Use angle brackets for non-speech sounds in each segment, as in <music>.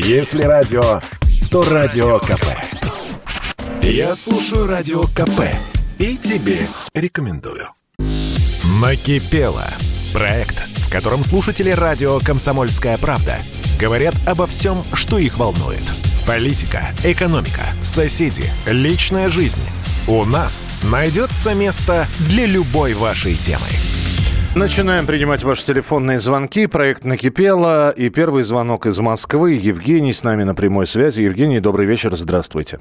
Если радио, то радио КП. Я слушаю радио КП и тебе рекомендую. Накипело. Проект, в котором слушатели радио «Комсомольская правда» говорят обо всем, что их волнует. Политика, экономика, соседи, личная жизнь. У нас найдется место для любой вашей темы. Начинаем принимать ваши телефонные звонки. Проект «Накипело». И первый звонок из Москвы. Евгений с нами на прямой связи. Евгений, добрый вечер. Здравствуйте.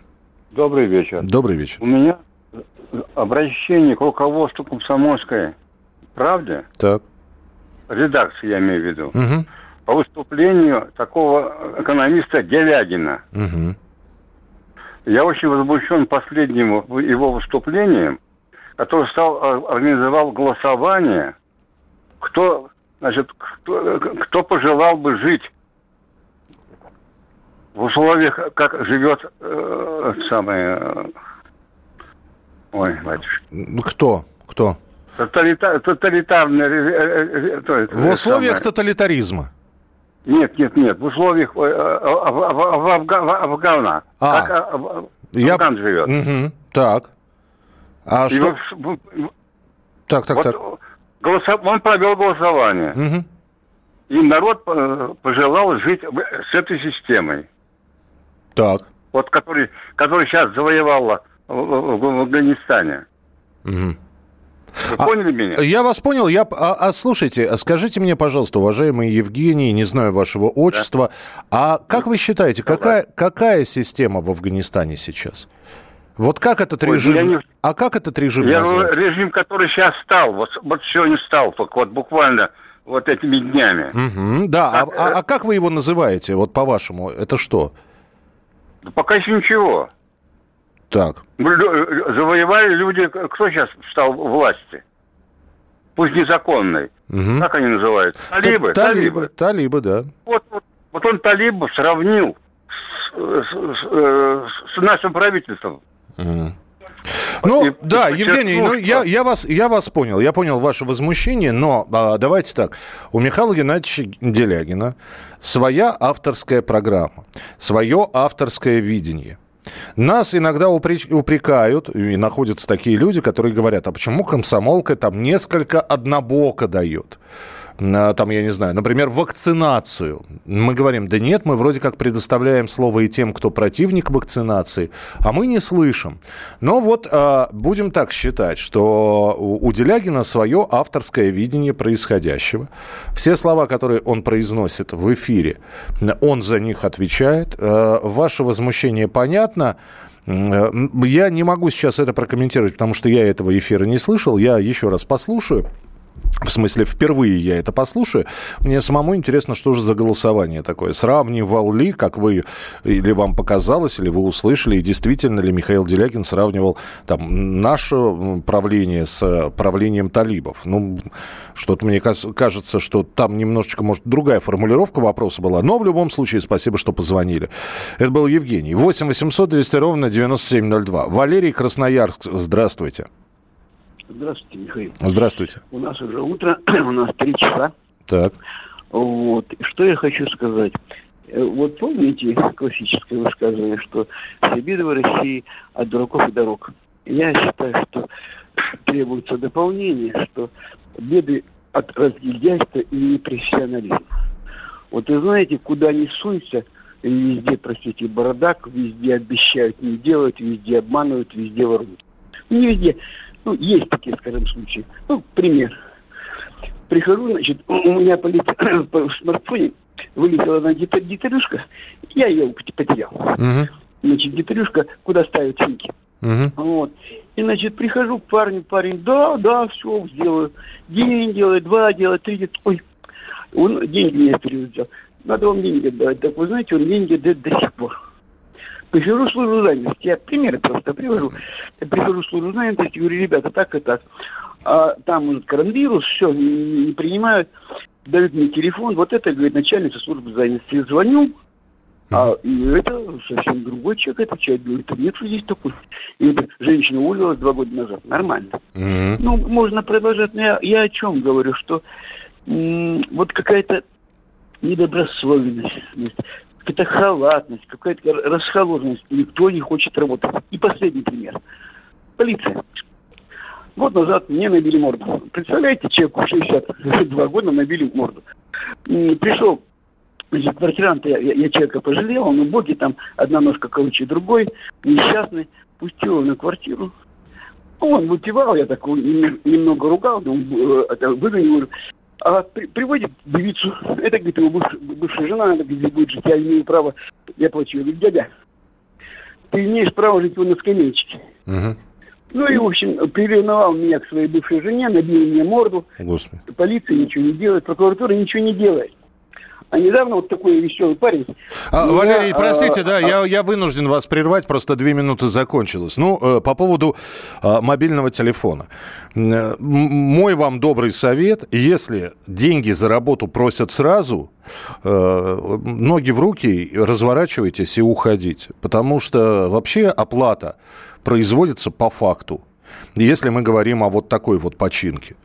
Добрый вечер. Добрый вечер. У меня обращение к руководству комсомольской правды, Так. редакции я имею в виду, Угу. по выступлению такого экономиста Делягина. Угу. Я очень возмущен последним его выступлением, который стал э, организовал голосование, кто, значит, кто, кто пожелал бы жить в условиях, как живет э, самое, э, ой, батюшка, Ну, Кто? Кто? тоталита, тоталитарное, э, э, э, то есть, В э, условиях самое. тоталитаризма. Нет, нет, нет, в условиях э, э, Афга- Афгана. А. Как э, Аф- Я- живет. Мгм. Так. А И что? вот, в- Так, так, вот так. Голоса- он провел голосование. Мгм. И народ э, пожелал жить с этой системой. Так. Вот который, который сейчас завоевала в, Афганистане. Мгм. Вы А- поняли меня? Я вас понял. Я... А, а слушайте, а скажите мне, пожалуйста, уважаемый Евгений, не знаю вашего отчества, а как вы считаете, какая, какая система в Афганистане сейчас? Вот как этот Ой, режим... я не- А как этот режим Я назвать? режим, который сейчас стал, вот, вот сегодня стал, только вот буквально вот этими днями. Мгм, да, а, Как, а- э, а как вы его называете, вот по-вашему? Это что? Да Пока еще ничего. Так. Лю- Завоевали люди, кто сейчас стал власти? Пусть незаконный. Мгм. Как они называются? Талибы. Та- талибы. Талибы, да. Вот, вот, вот он талибов сравнил с, с- с, э, с нашим правительством. Ну, И да, подчеркнул, Евгений, ну, я, я, вас, я вас понял, я понял ваше возмущение, но а, давайте так. У Михаила Геннадьевича Делягина своя авторская программа, свое авторское видение. Нас иногда упрекают, и находятся такие люди, которые говорят, а почему комсомолка там несколько однобоко дает? На, Там, я не знаю, например, вакцинацию. Мы говорим, да нет, мы вроде как предоставляем слово и тем, кто противник вакцинации, а мы не слышим. Но вот а, будем так считать, что у Делягина свое авторское видение происходящего. Все слова, которые он произносит в эфире, он за них отвечает. Э, Ваше возмущение понятно. Э, Я не могу сейчас это прокомментировать, потому что я этого эфира не слышал. Я еще раз послушаю. В смысле, впервые я это послушаю. Мне самому интересно, что же за голосование такое. Сравнивал ли, как вы, или вам показалось, или вы услышали, и действительно ли Михаил Делягин сравнивал там наше правление с правлением талибов? Ну, что-то мне кажется, что там немножечко, может, другая формулировка вопроса была. Но в любом случае, спасибо, что позвонили. Это был Евгений. 8 800 200 ровно 9702. Валерий Красноярск, здравствуйте. Здравствуйте, Михаил. Здравствуйте. У нас уже утро, <clears throat> у нас три часа. Так. Вот. Что я хочу сказать. Э, Вот помните классическое высказывание, что все беды в России от дураков и дорог. Я считаю, что требуется дополнение, что беды от разгильдяйства и непрофессионализма. Вот вы знаете, куда ни сунься, везде, простите, бардак, везде обещают не делать, везде обманывают, везде воруют. Не везде. Ну, есть такие, скажем, случаи. Ну, пример. Прихожу, значит, у меня по, лит- <coughs> по смартфоне вылетела одна гита- гитарюшка, я ее потерял. Мгм. Значит, гитарюшка, куда ставить симки. Мгм. Вот. И, значит, прихожу к парню, парень, да, да, все, сделаю. День делает, два делает, три делает. Ой, он деньги мне перевел. Надо вам деньги отдавать. Так вы знаете, он деньги дает до сих пор. Прихожу в службу занятости, я примеры просто привожу. Я прихожу в службу занятости, говорю, ребята, так и так. А там может, коронавирус, все, не, не принимают. Дают мне телефон, вот это, говорит, начальница службы занятости. Звоню, а и это совсем другой человек отвечает, говорит, нет здесь такой. И эта женщина уволилась два года назад. Нормально. Мгм. Ну, можно продолжать, но я, я о чем говорю, что м, вот какая-то недобросовестность, какая-то халатность, какая-то расхоложенность. Никто не хочет работать. И последний пример. Полиция. Год назад мне набили морду. Представляете, человеку 62 года набили морду. Пришел Значит, квартирант, я, я, человека пожалел, он убогий, там одна ножка короче другой, несчастный, пустил его на квартиру. Он выпивал, я так немного ругал, э, выгонил, а при, приводит девицу, это, говорит, его бывшая, бывшая жена, она, говорит, будет жить, я имею право, я плачу. Я говорю, дядя, ты имеешь право жить вот на скамеечке. Угу. Ну и, в общем, приревновал меня к своей бывшей жене, набил мне морду. Господи. Полиция ничего не делает, прокуратура ничего не делает. А недавно вот такой веселый парень. А, меня, Валерий, простите, а, да, а... Я, я вынужден вас прервать, просто две минуты закончилось. Ну, э, по поводу э, мобильного телефона. Э, мой вам добрый совет, если деньги за работу просят сразу, э, ноги в руки, разворачивайтесь и уходите. Потому что вообще оплата производится по факту. Если мы говорим о вот такой вот починке.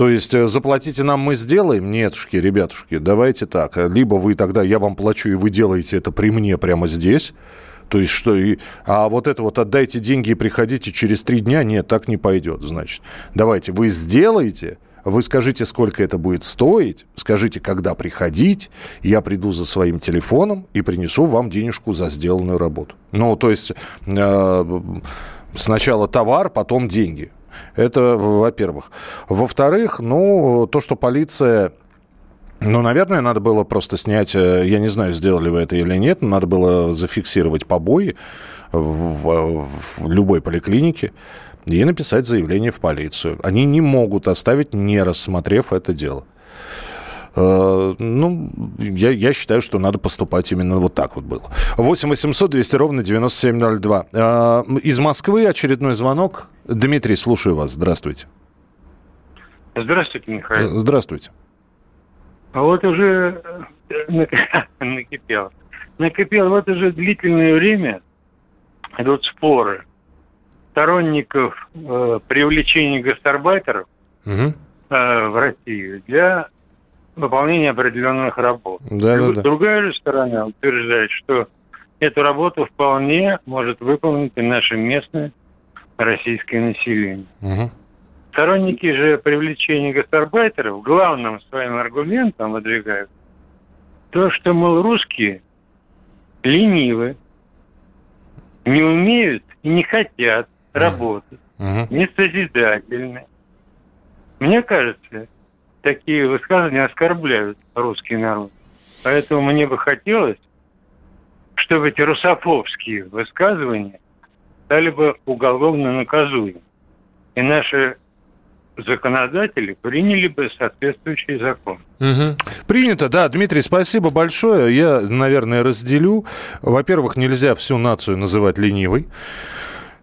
То есть э, заплатите нам, мы сделаем? Нетушки, ребятушки, давайте так. Либо вы тогда, я вам плачу, и вы делаете это при мне прямо здесь. То есть что, и, а вот это вот отдайте деньги и приходите через три дня, нет, так не пойдет, значит. Давайте, вы сделаете, вы скажите, сколько это будет стоить, скажите, когда приходить, я приду за своим телефоном и принесу вам денежку за сделанную работу. Ну, то есть э, сначала товар, потом деньги. Это, во-первых. Во-вторых, ну, то, что полиция ну, наверное, надо было просто снять, э, я не знаю, сделали вы это или нет, но надо было зафиксировать побои в, в любой поликлинике и написать заявление в полицию. Они не могут оставить, не рассмотрев это дело. Э, ну, я, я считаю, что надо поступать именно вот так вот было. 8 800 200 ровно 9702. Э, из Москвы очередной звонок. Дмитрий, слушаю вас. Здравствуйте. Здравствуйте, Михаил. Здравствуйте. А вот уже <laughs> накипело. Накипело вот уже длительное время идут споры сторонников э, привлечения гастарбайтеров угу. э, в Россию для выполнения определенных работ. Да, да, да. Другая же сторона утверждает, что эту работу вполне может выполнить и наше местное российское население. Угу. Сторонники же привлечения гастарбайтеров главным своим аргументом выдвигают то, что, мол, русские ленивы, не умеют и не хотят работать, угу. не созидательны. Мне кажется, такие высказывания оскорбляют русский народ. Поэтому мне бы хотелось, чтобы эти русофобские высказывания стали бы уголовно наказуемы. И наши законодатели приняли бы соответствующий закон. Угу. Принято, да. Дмитрий, спасибо большое. Я, наверное, разделю. Во-первых, нельзя всю нацию называть ленивой.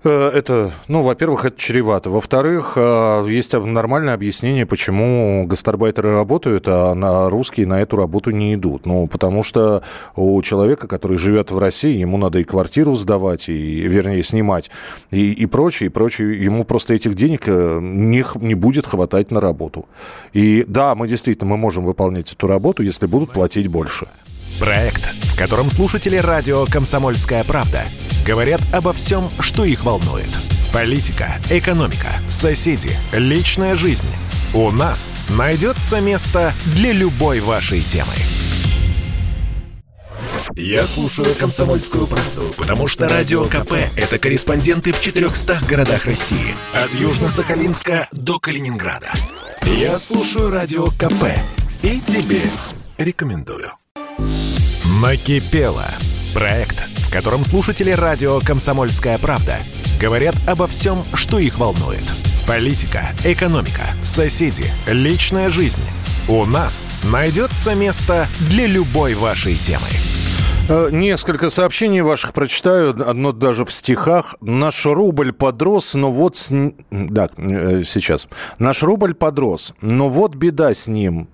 Э, это, ну, во-первых, это чревато. Во-вторых, э, есть нормальное объяснение, почему гастарбайтеры работают, а на русские на эту работу не идут. Ну, потому что у человека, который живет в России, ему надо и квартиру сдавать, и, вернее, снимать, и, и прочее, и прочее. Ему просто этих денег э, не, не будет хватать на работу. И да, мы действительно мы можем выполнять эту работу, если будут платить больше. Проект, в котором слушатели радио «Комсомольская правда» говорят обо всем, что их волнует. Политика, экономика, соседи, личная жизнь. У нас найдется место для любой вашей темы. Я слушаю «Комсомольскую правду», потому что «Радио КП» — это корреспонденты в 400 городах России. От Южно-Сахалинска до Калининграда. Я слушаю «Радио КП» и тебе рекомендую. Накипело. Проект, в котором слушатели радио «Комсомольская правда» говорят обо всем, что их волнует. Политика, экономика, соседи, личная жизнь. У нас найдется место для любой вашей темы. Э, несколько сообщений ваших прочитаю, одно даже в стихах. Наш рубль подрос, но вот... С... Да, э, сейчас. Наш рубль подрос, но вот беда с ним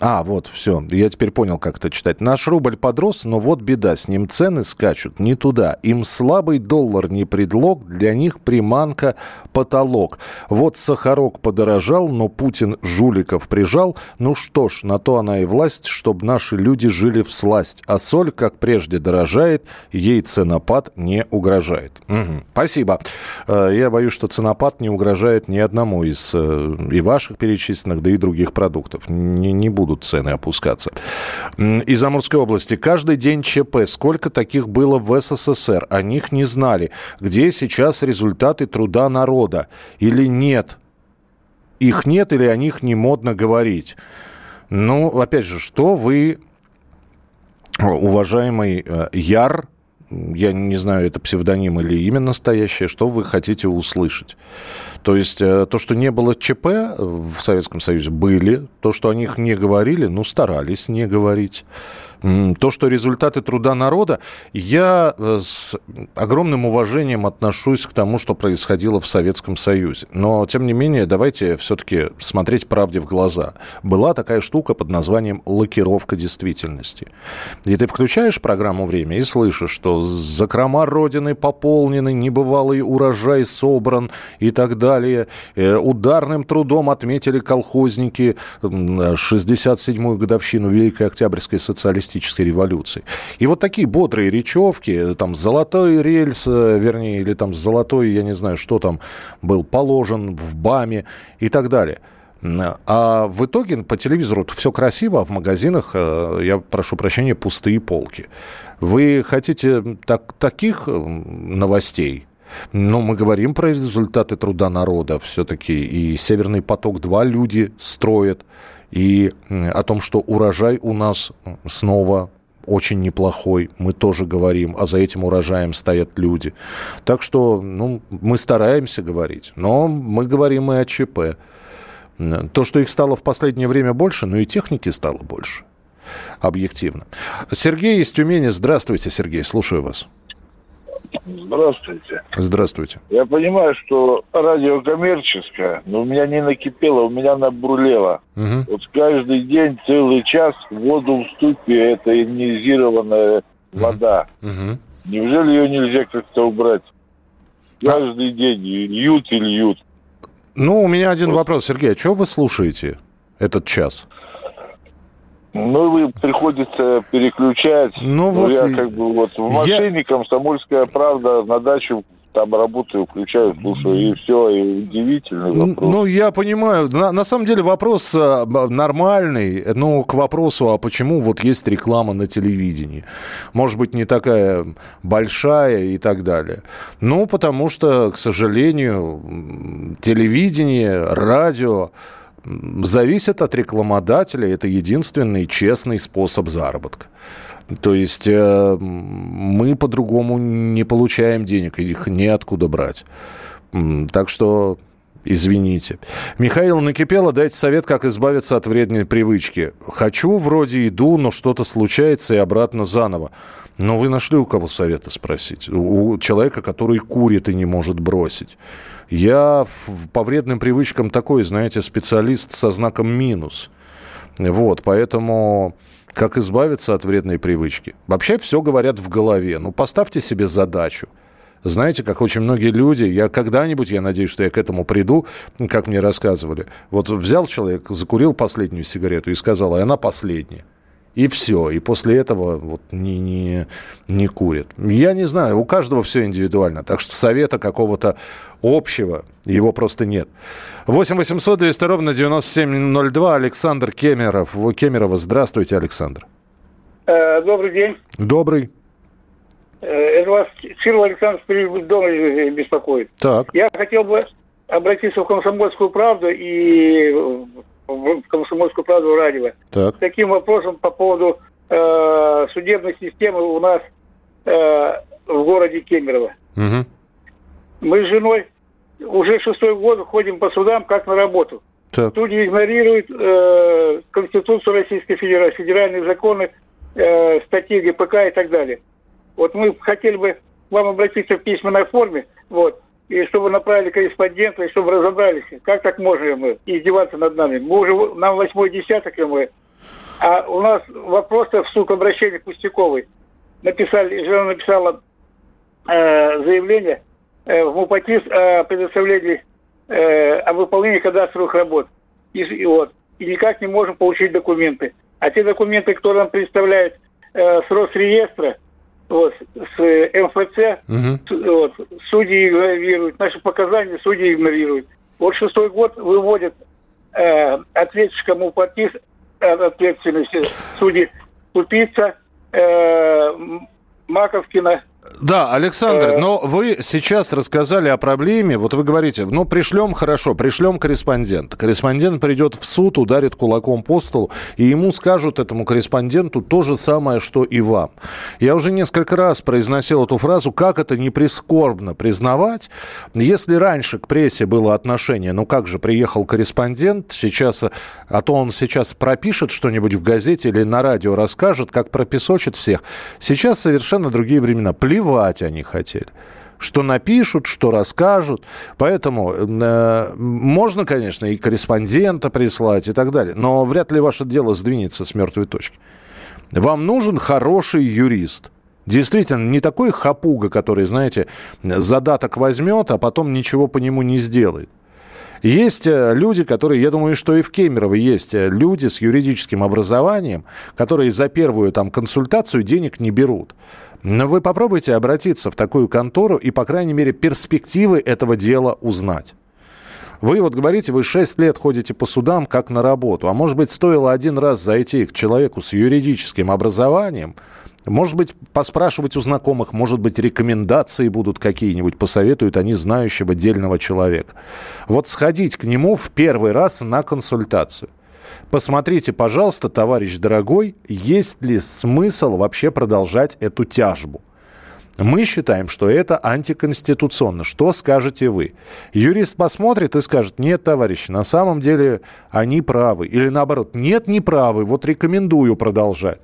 А, вот, все. Я теперь понял, как это читать. Наш рубль подрос, но вот беда. С ним цены скачут не туда. Им слабый доллар не предлог, для них приманка потолок. Вот сахарок подорожал, но Путин жуликов прижал. Ну что ж, на то она и власть, чтобы наши люди жили в сласть. А соль, как прежде, дорожает, ей ценопад не угрожает. Угу. Спасибо. Э, я боюсь, что ценопад не угрожает ни одному из э, и ваших перечисленных, да и других продуктов не, не будут цены опускаться. Из Амурской области. Каждый день ЧП. Сколько таких было в СССР? О них не знали. Где сейчас результаты труда народа? Или нет? Их нет или о них не модно говорить? Ну, опять же, что вы, уважаемый э, Яр, я не знаю, это псевдоним или имя настоящее, что вы хотите услышать? То есть э, то, что не было ЧП в Советском Союзе, были. То, что о них не говорили, ну, старались не говорить. То, что результаты труда народа, я э, с огромным уважением отношусь к тому, что происходило в Советском Союзе. Но, тем не менее, давайте все-таки смотреть правде в глаза. Была такая штука под названием «лакировка действительности». И ты включаешь программу «Время» и слышишь, что закрома Родины пополнены, небывалый урожай собран и так далее. Э, ударным трудом отметили колхозники 67-ю годовщину Великой Октябрьской социалистической коммунистической революции. И вот такие бодрые речевки, там золотой рельс, э, вернее, или там золотой, я не знаю, что там был положен в БАМе и так далее. А в итоге по телевизору все красиво, а в магазинах, э, я прошу прощения, пустые полки. Вы хотите так, таких новостей? Но мы говорим про результаты труда народа все-таки. И «Северный поток-2» люди строят и о том, что урожай у нас снова очень неплохой, мы тоже говорим, а за этим урожаем стоят люди. Так что ну, мы стараемся говорить, но мы говорим и о ЧП. То, что их стало в последнее время больше, ну и техники стало больше, объективно. Сергей из Тюмени. Здравствуйте, Сергей, слушаю вас. Здравствуйте. Здравствуйте. Я понимаю, что радио коммерческое, но у меня не накипело, у меня набурлело. Угу. Вот каждый день целый час воду в ступе это ионизированная угу. вода. Угу. Неужели ее нельзя как-то убрать? Каждый а... день льют и льют. Ну, у меня один вот. вопрос, Сергей, а что вы слушаете этот час? Ну, вы приходится переключать. Ну, вот я как бы вот в машине я... комсомольская правда на дачу там работаю, включаю, слушаю, и все, и удивительный вопрос. Ну, я понимаю. На, на самом деле вопрос а, нормальный, ну, к вопросу, а почему вот есть реклама на телевидении? Может быть, не такая большая и так далее. Ну, потому что, к сожалению, телевидение, радио, зависит от рекламодателя. Это единственный честный способ заработка. То есть э, мы по-другому не получаем денег, их неоткуда брать. Так что Извините. Михаил накипело, дайте совет, как избавиться от вредной привычки. Хочу, вроде иду, но что-то случается и обратно заново. Но вы нашли у кого совета спросить? У человека, который курит и не может бросить. Я по вредным привычкам такой, знаете, специалист со знаком минус. Вот, поэтому как избавиться от вредной привычки? Вообще все говорят в голове. Ну, поставьте себе задачу. Знаете, как очень многие люди, я когда-нибудь, я надеюсь, что я к этому приду, как мне рассказывали. Вот взял человек, закурил последнюю сигарету и сказал, а она последняя. И все. И после этого вот не, не, не курит. Я не знаю, у каждого все индивидуально. Так что совета какого-то общего, его просто нет. 8 800 200 ровно 9702. Александр Кемеров. Кемерова. Здравствуйте, Александр. Э, добрый день. Добрый. Э, это вас Кирилл Александр дома беспокоит. Так. Я хотел бы обратиться в «Комсомольскую правду» и в «Комсомольскую правду» радио. Так. С таким вопросом по поводу э, судебной системы у нас э, в городе Кемерово. Угу. Мы с женой уже шестой год ходим по судам как на работу. Так. Судьи игнорируют э, Конституцию Российской Федерации, федеральные законы, э, статьи ГПК и так далее. Вот мы хотели бы вам обратиться в письменной форме, вот, и чтобы направили корреспондента, и чтобы разобрались, как так можем мы издеваться над нами. Мы уже, нам восьмой десяток, и мы. А у нас вопрос в суд обращения Пустяковой. Написали, жена написала э, заявление э, в МУПАТИС о предоставлении, э, о выполнении кадастровых работ. И, и, вот, и никак не можем получить документы. А те документы, которые нам представляют э, с Росреестра, вот, с МФЦ, угу. вот, судьи игнорируют, наши показания судьи игнорируют. Вот шестой год выводят э, ответчикам УПАТИС от ответственности судьи Тупица, э, Маковкина, да, Александр, э. но вы сейчас рассказали о проблеме. Вот вы говорите, ну, пришлем хорошо, пришлем корреспондента. Корреспондент придет в суд, ударит кулаком по столу, и ему скажут, этому корреспонденту, то же самое, что и вам. Я уже несколько раз произносил эту фразу, как это не прискорбно признавать. Если раньше к прессе было отношение, ну, как же приехал корреспондент, сейчас, а то он сейчас пропишет что-нибудь в газете или на радио расскажет, как пропесочит всех. Сейчас совершенно другие времена плевать они хотели что напишут, что расскажут. Поэтому э, можно, конечно, и корреспондента прислать и так далее, но вряд ли ваше дело сдвинется с мертвой точки. Вам нужен хороший юрист. Действительно, не такой хапуга, который, знаете, задаток возьмет, а потом ничего по нему не сделает. Есть э, люди, которые, я думаю, что и в Кемерово есть э, люди с юридическим образованием, которые за первую там консультацию денег не берут. Но вы попробуйте обратиться в такую контору и, по крайней мере, перспективы этого дела узнать. Вы вот говорите, вы 6 лет ходите по судам как на работу. А может быть, стоило один раз зайти к человеку с юридическим образованием, может быть, поспрашивать у знакомых, может быть, рекомендации будут какие-нибудь, посоветуют они знающего дельного человека. Вот сходить к нему в первый раз на консультацию. Посмотрите, пожалуйста, товарищ дорогой, есть ли смысл вообще продолжать эту тяжбу. Мы считаем, что это антиконституционно. Что скажете вы? Юрист посмотрит и скажет, нет, товарищ, на самом деле они правы. Или наоборот, нет, не правы, вот рекомендую продолжать.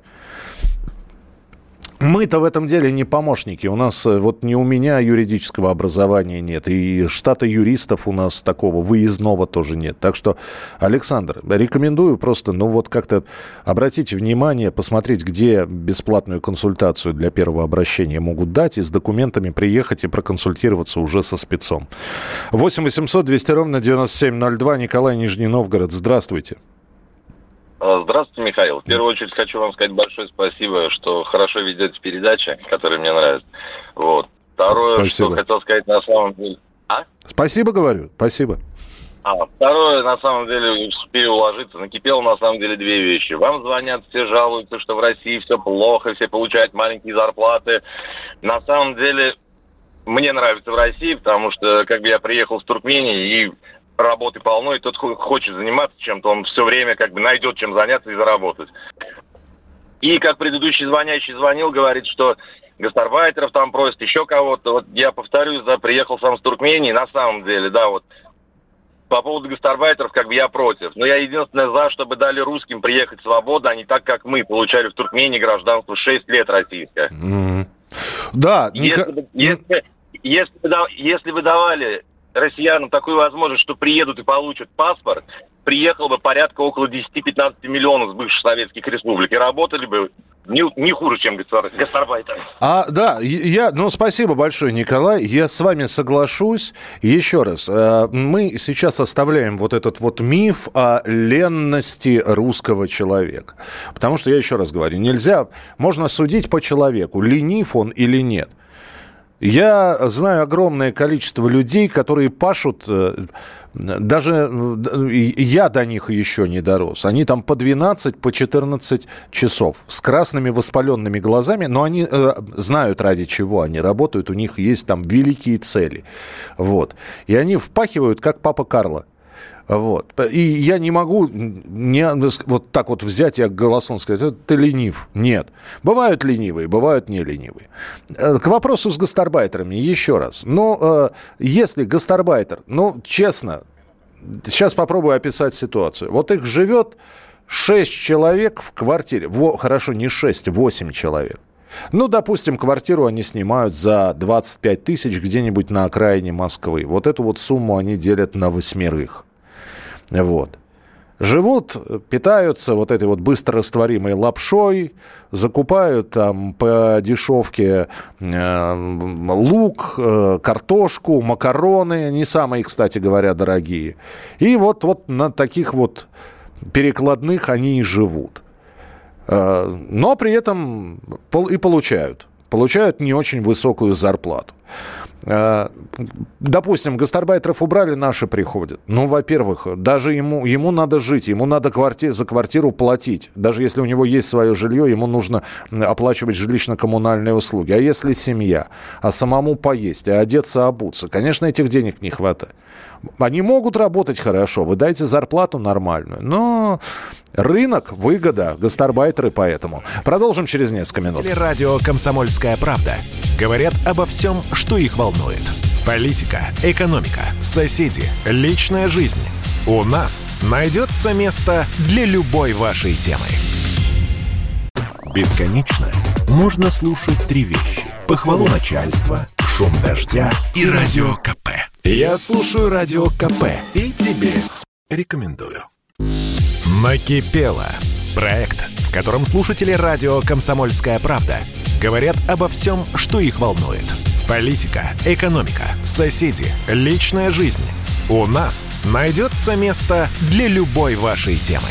Мы-то в этом деле не помощники. У нас э, вот не у меня юридического образования нет, и штата юристов у нас такого выездного тоже нет. Так что, Александр, рекомендую просто, ну вот как-то обратите внимание, посмотреть, где бесплатную консультацию для первого обращения могут дать, и с документами приехать и проконсультироваться уже со спецом. 8 800 200 ровно 9702, Николай Нижний Новгород. Здравствуйте. А, здравствуйте, Михаил. В первую очередь хочу вам сказать большое спасибо, что хорошо ведете передачи, которые мне нравятся. Вот. Второе, спасибо. что хотел сказать на самом деле... А? Спасибо, говорю. Спасибо. А, второе, на самом деле, успею уложиться, накипело на самом деле две вещи. Вам звонят, все жалуются, что в России все плохо, все получают маленькие зарплаты. На самом деле, мне нравится в России, потому что как бы я приехал с Туркмении, и работы полно, и тот хочет заниматься чем-то, он все время как бы найдет чем заняться и заработать. И как предыдущий звонящий звонил, говорит, что гастарбайтеров там просят, еще кого-то. Вот я повторюсь, да, приехал сам с Туркмении, на самом деле, да, вот по поводу гастарбайтеров, как бы я против. Но я единственное за, чтобы дали русским приехать свободно, а не так, как мы получали в Туркмении гражданство 6 лет российское. Mm-hmm. Да. Если, бы, если, если, если бы давали россиянам такую возможность, что приедут и получат паспорт, приехало бы порядка около 10-15 миллионов с бывших советских республик и работали бы не, не хуже, чем гастарбайтеры. А, да, я, ну, спасибо большое, Николай. Я с вами соглашусь. Еще раз, э, мы сейчас оставляем вот этот вот миф о ленности русского человека. Потому что, я еще раз говорю, нельзя, можно судить по человеку, ленив он или нет. Я знаю огромное количество людей, которые пашут, э, даже я до них еще не дорос. Они там по 12, по 14 часов с красными воспаленными глазами, но они э, знают ради чего они работают, у них есть там великие цели. Вот. И они впахивают, как папа Карло. Вот. И я не могу не, вот так вот взять и голосом сказать, ты ленив. Нет. Бывают ленивые, бывают не ленивые. Э, к вопросу с гастарбайтерами еще раз. Ну, э, если гастарбайтер, ну, честно, сейчас попробую описать ситуацию. Вот их живет 6 человек в квартире. Во, хорошо, не 6, 8 человек. Ну, допустим, квартиру они снимают за 25 тысяч где-нибудь на окраине Москвы. Вот эту вот сумму они делят на восьмерых. Вот. Живут, питаются вот этой вот быстрорастворимой лапшой, закупают там по дешевке э, лук, э, картошку, макароны, не самые, кстати говоря, дорогие. И вот, вот на таких вот перекладных они и живут. Э, но при этом и получают. Получают не очень высокую зарплату. Э, допустим, гастарбайтеров убрали, наши приходят. Ну, во-первых, даже ему, ему надо жить, ему надо кварти- за квартиру платить. Даже если у него есть свое жилье, ему нужно оплачивать жилищно-коммунальные услуги. А если семья, а самому поесть, а одеться, обуться, конечно, этих денег не хватает. Они могут работать хорошо, вы дайте зарплату нормальную, но рынок, выгода, гастарбайтеры поэтому. Продолжим через несколько минут. Радио «Комсомольская правда». Говорят обо всем, что их волнует. Политика, экономика, соседи, личная жизнь. У нас найдется место для любой вашей темы. Бесконечно можно слушать три вещи. Похвалу начальства, шум дождя и радио КП. Я слушаю радио КП и тебе рекомендую. Накипело. Проект, в котором слушатели радио «Комсомольская правда» говорят обо всем, что их волнует. Политика, экономика, соседи, личная жизнь. У нас найдется место для любой вашей темы.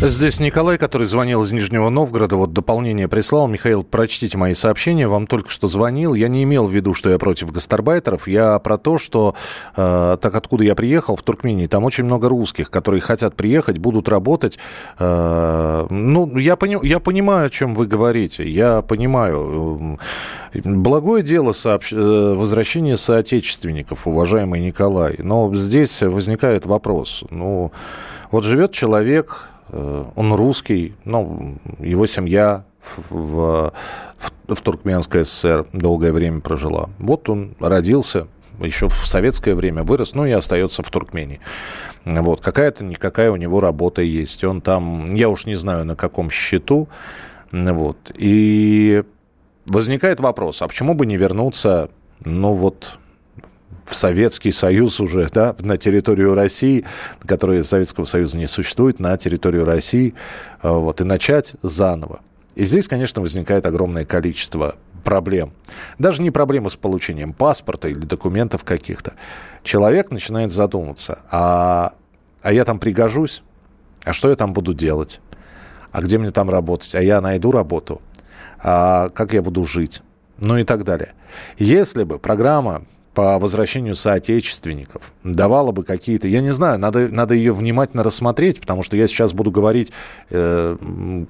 Здесь Николай, который звонил из Нижнего Новгорода, вот дополнение прислал. Михаил, прочтите мои сообщения. Вам только что звонил. Я не имел в виду, что я против гастарбайтеров. Я про то, что э, так откуда я приехал, в Туркмении, там очень много русских, которые хотят приехать, будут работать. Э, ну, я, пони, я понимаю, о чем вы говорите. Я понимаю. Благое дело сообщ... Э, возвращение соотечественников, уважаемый Николай. Но здесь возникает вопрос. Ну, вот живет человек Э, он русский, ну, его семья в, в, в Туркменской ССР долгое время прожила. Вот он родился, еще в советское время вырос, ну и остается в Туркмении. Вот, какая-то никакая у него работа есть. Он там, я уж не знаю, на каком счету. Вот. И возникает вопрос, а почему бы не вернуться, ну вот, в Советский Союз уже, да, на территорию России, которой Советского Союза не существует, на территорию России, э, вот, и начать заново. И здесь, конечно, возникает огромное количество проблем. Даже не проблемы с получением паспорта или документов каких-то. Человек начинает задумываться, а, а я там пригожусь? А что я там буду делать? А где мне там работать? А я найду работу? А как я буду жить? Ну и так далее. Если бы программа по возвращению соотечественников, давала бы какие-то... Я не знаю, надо, надо ее внимательно рассмотреть, потому что я сейчас буду говорить э,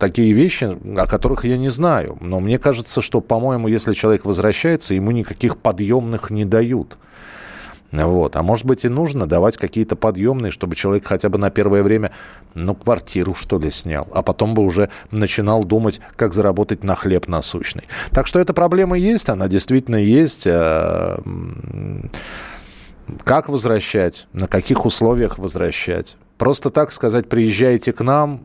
такие вещи, о которых я не знаю. Но мне кажется, что, по-моему, если человек возвращается, ему никаких подъемных не дают. Вот. А может быть и нужно давать какие-то подъемные, чтобы человек хотя бы на первое время, ну, квартиру, что ли, снял. А потом бы уже начинал думать, как заработать на хлеб насущный. Так что эта проблема есть, она действительно есть. Э, как возвращать? На каких условиях возвращать? Просто так сказать, приезжайте к нам,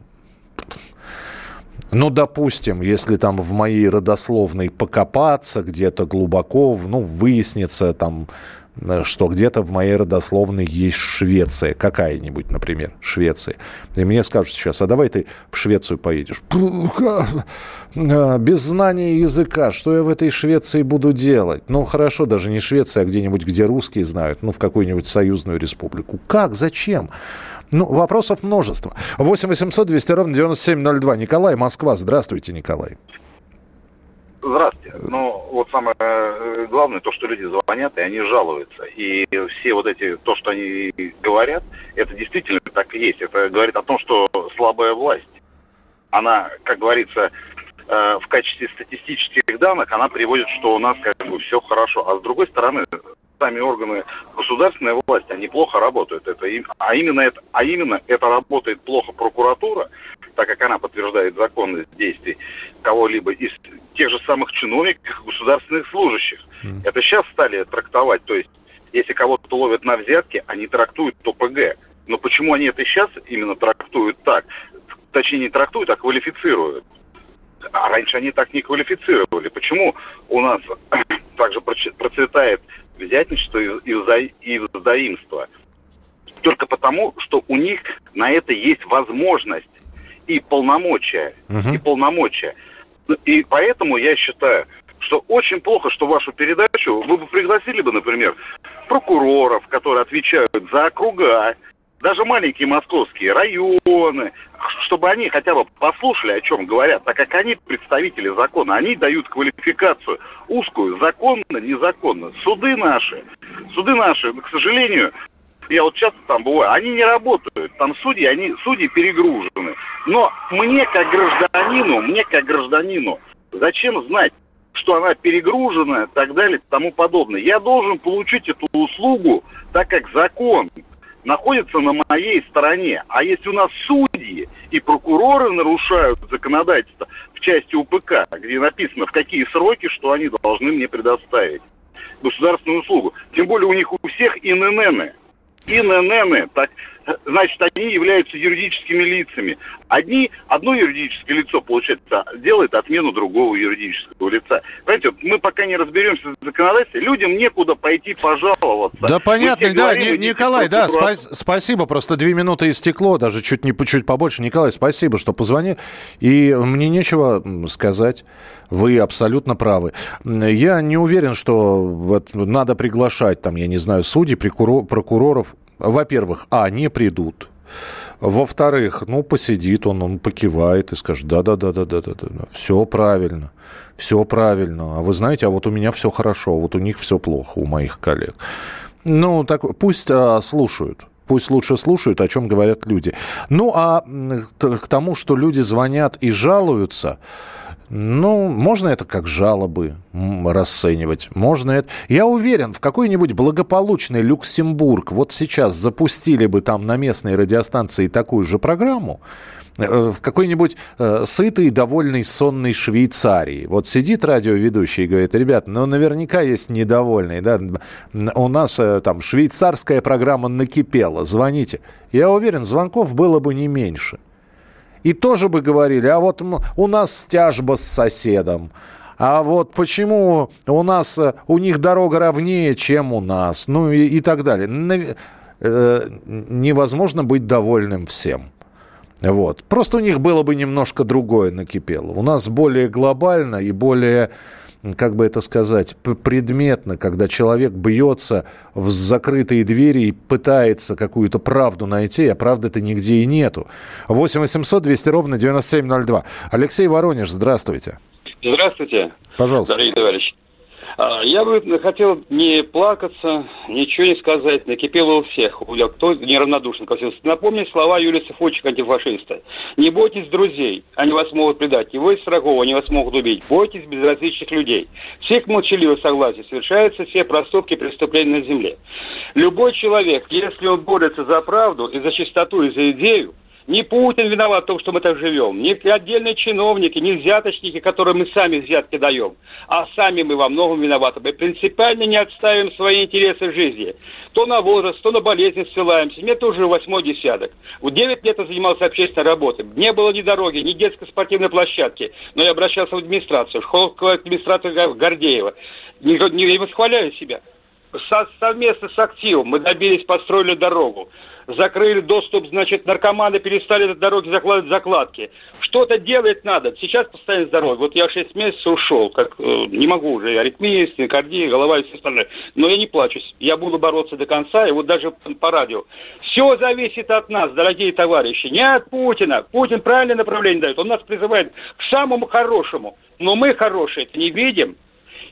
ну, допустим, если там в моей родословной покопаться где-то глубоко, ну, выяснится там что где-то в моей родословной есть Швеция, какая-нибудь, например, Швеция. И мне скажут сейчас, а давай ты в Швецию поедешь. Э, без знания языка, что я в этой Швеции буду делать? Ну, хорошо, даже не Швеция, а где-нибудь, где русские знают, ну, в какую-нибудь союзную республику. Как? Зачем? Ну, вопросов множество. 8 800 200 ровно 9702. Николай, Москва. Здравствуйте, Николай. Здравствуйте. Ну, вот самое э, главное, то, что люди звонят, и они жалуются. И все вот эти, то, что они говорят, это действительно так и есть. Это говорит о том, что слабая власть, она, как говорится, э, в качестве статистических данных, она приводит, что у нас как бы все хорошо. А с другой стороны, сами органы государственной власти, они плохо работают. Это, а, именно это, а именно это работает плохо прокуратура, так как она подтверждает законность действий кого-либо из тех же самых чиновников, государственных служащих. Mm. Это сейчас стали трактовать, то есть если кого-то ловят на взятки, они трактуют ОПГ. Но почему они это сейчас именно трактуют так? Точнее, не трактуют, а квалифицируют. А раньше они так не квалифицировали. Почему у нас <clears throat> также процветает взятничество и, вза... и взаимство? Только потому, что у них на это есть возможность и полномочия. Угу. И полномочия. И поэтому я считаю, что очень плохо, что вашу передачу вы бы пригласили бы, например, прокуроров, которые отвечают за округа, даже маленькие московские районы, чтобы они хотя бы послушали, о чем говорят, так как они представители закона, они дают квалификацию узкую, законно, незаконно. Суды наши, суды наши, к сожалению, я вот часто там бываю, они не работают, там судьи, они, судьи перегружены. Но мне как гражданину, мне как гражданину, зачем знать, что она перегружена и так далее и тому подобное. Я должен получить эту услугу, так как закон находится на моей стороне. А если у нас судьи и прокуроры нарушают законодательство в части УПК, где написано, в какие сроки, что они должны мне предоставить государственную услугу. Тем более у них у всех ИНН. ИНН, так, значит, они являются юридическими лицами. Одни, одно юридическое лицо, получается, делает отмену другого юридического лица. Понимаете, мы пока не разберемся в законодательстве, людям некуда пойти пожаловаться. Да понятно, да, говорим, Николай, да, спа- спасибо, просто две минуты истекло, даже чуть не чуть побольше. Николай, спасибо, что позвонил, и мне нечего сказать. Вы абсолютно правы. Я не уверен, что вот надо приглашать, там, я не знаю, судей, прокуроров. Во-первых, а, не придут. Во-вторых, ну, посидит он, он покивает и скажет, да-да-да-да-да-да, все правильно, все правильно. А вы знаете, а вот у меня все хорошо, вот у них все плохо, у моих коллег. Ну, так, пусть а, слушают. Пусть лучше слушают, о чем говорят люди. Ну, а к тому, что люди звонят и жалуются, ну, можно это как жалобы расценивать. Можно это... Я уверен, в какой-нибудь благополучный Люксембург вот сейчас запустили бы там на местной радиостанции такую же программу, э, в какой-нибудь э, сытой, довольной, сонной Швейцарии. Вот сидит радиоведущий и говорит, ребят, ну наверняка есть недовольные, да, у нас э, там швейцарская программа накипела, звоните. Я уверен, звонков было бы не меньше – и тоже бы говорили, а вот у нас тяжба с соседом. А вот почему у нас, э, у них дорога ровнее, чем у нас, ну и, и так далее. Э, невозможно быть довольным всем. Вот. Просто у них было бы немножко другое накипело. У нас более глобально и более как бы это сказать, предметно, когда человек бьется в закрытые двери и пытается какую-то правду найти, а правды-то нигде и нету. 8 800 200 ровно 9702. Алексей Воронеж, здравствуйте. Здравствуйте. Пожалуйста. Дорогие товарищи. А, я бы хотел не плакаться, ничего не сказать, накипело у всех, кто неравнодушен ко всему. Напомнить слова Юлия Цифучика, антифашиста. Не бойтесь друзей, они вас могут предать. Не бойтесь врагов, они вас могут убить. Бойтесь безразличных людей. Всех молчаливо согласия совершаются все проступки преступления на земле. Любой человек, если он борется за правду и за чистоту, и за идею, не Путин виноват в том, что мы так живем, не отдельные чиновники, не взяточники, которые мы сами взятки даем, а сами мы во многом виноваты. Мы принципиально не отставим свои интересы в жизни. То на возраст, то на болезни ссылаемся. Мне тоже восьмой десяток. В 9 лет я занимался общественной работой. Не было ни дороги, ни детской спортивной площадки. Но я обращался в администрацию, в школу администрацию Гордеева. Не, не восхваляю себя. Со, совместно с активом мы добились, построили дорогу закрыли доступ, значит, наркоманы перестали на дороге закладывать закладки. Что-то делать надо. Сейчас постоянно здоровье. Вот я 6 месяцев ушел, как э, не могу уже, аритмия, стенокардия, голова и все остальное. Но я не плачусь. Я буду бороться до конца, и вот даже по радио. Все зависит от нас, дорогие товарищи. Не от Путина. Путин правильное направление дает. Он нас призывает к самому хорошему. Но мы хорошие не видим.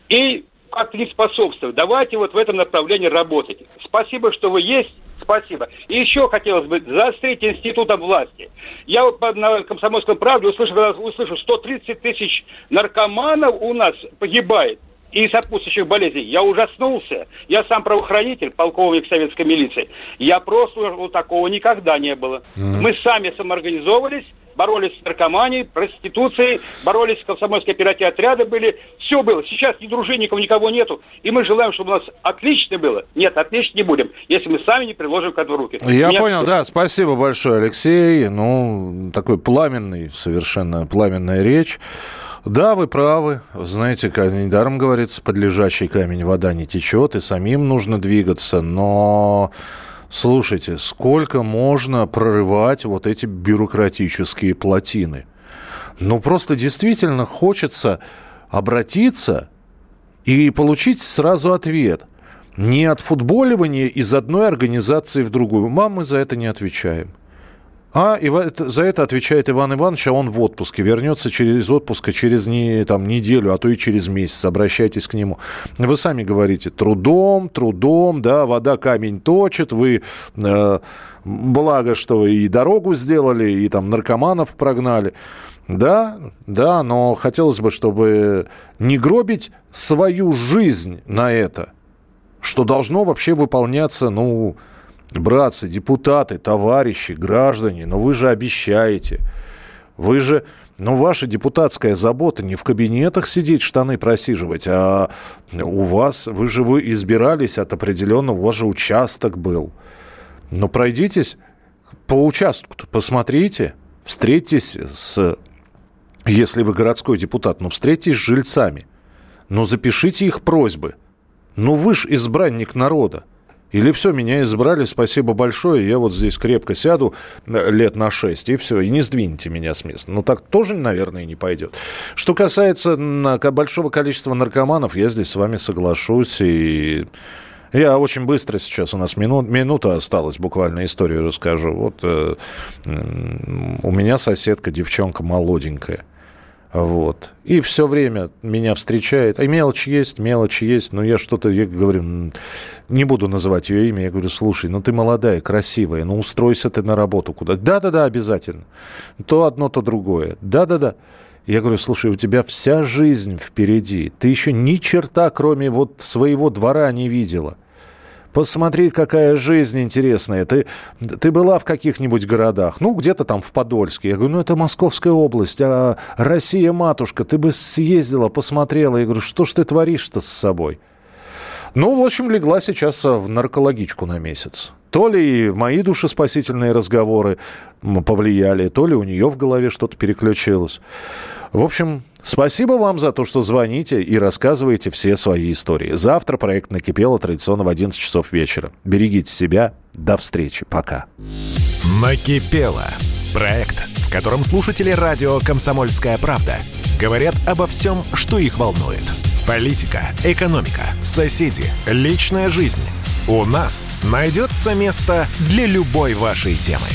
И как-то не способствует. Давайте вот в этом направлении работать. Спасибо, что вы есть. Спасибо. И еще хотелось бы заострить институтом власти. Я вот на «Комсомольском правде» услышал, услышу, 130 тысяч наркоманов у нас погибает. И сопутствующих болезней. Я ужаснулся. Я сам правоохранитель, полковник советской милиции. Я просто у такого никогда не было. Mm-hmm. Мы сами самоорганизовывались, боролись с наркоманией, проституцией, боролись с комсомольской оперативной отряды были. Все было. Сейчас ни дружинников, никого нету. И мы желаем, чтобы у нас отлично было. Нет, отлично не будем, если мы сами не приложим к этому руки. Я Меня... понял, да. Спасибо большое, Алексей. Ну, такой пламенный, совершенно пламенная речь. Да, вы правы. Знаете, как недаром говорится, под лежачий камень вода не течет, и самим нужно двигаться, но... Слушайте, сколько можно прорывать вот эти бюрократические плотины? Ну, просто действительно хочется обратиться и получить сразу ответ. Не от футболивания из одной организации в другую. Мам, мы за это не отвечаем. А за это отвечает Иван Иванович, а он в отпуске. Вернется через отпуск, через не, там, неделю, а то и через месяц. Обращайтесь к нему. Вы сами говорите, трудом, трудом, да, вода камень точит. Вы, э, благо, что и дорогу сделали, и там наркоманов прогнали. Да, да, но хотелось бы, чтобы не гробить свою жизнь на это, что должно вообще выполняться, ну, братцы, депутаты, товарищи, граждане, но вы же обещаете. Вы же... Ну, ваша депутатская забота не в кабинетах сидеть, штаны просиживать, а у вас, вы же вы избирались от определенного, у вас же участок был. Ну, пройдитесь по участку, посмотрите, встретитесь с, если вы городской депутат, ну, встретитесь с жильцами, ну, запишите их просьбы. Ну, вы ж избранник народа. Или все, меня избрали, спасибо большое, я вот здесь крепко сяду э, лет на 6, и все, и не сдвиньте меня с места. Ну, так тоже, наверное, не пойдет. Что касается большого количества наркоманов, я здесь с вами соглашусь, и я очень быстро сейчас, у нас минут, минута осталась, буквально историю расскажу. Вот э, у меня соседка, девчонка молоденькая, вот. И все время меня встречает. А мелочь есть, мелочь есть. Но я что-то, я говорю, не буду называть ее имя. Я говорю, слушай, ну ты молодая, красивая, ну устройся ты на работу куда. Да-да-да, обязательно. То одно, то другое. Да-да-да. Я говорю, слушай, у тебя вся жизнь впереди. Ты еще ни черта, кроме вот своего двора, не видела. Посмотри, какая жизнь интересная. Ты, ты была в каких-нибудь городах? Ну, где-то там в Подольске. Я говорю, ну, это Московская область, а Россия, матушка. Ты бы съездила, посмотрела. Я говорю, что ж ты творишь-то с собой? Ну, в общем, легла сейчас в наркологичку на месяц. То ли мои душеспасительные разговоры повлияли, то ли у нее в голове что-то переключилось. В общем, спасибо вам за то, что звоните и рассказываете все свои истории. Завтра проект «Накипело» традиционно в 11 часов вечера. Берегите себя. До встречи. Пока. «Накипело» – проект, в котором слушатели радио «Комсомольская правда» говорят обо всем, что их волнует. Политика, экономика, соседи, личная жизнь. У нас найдется место для любой вашей темы.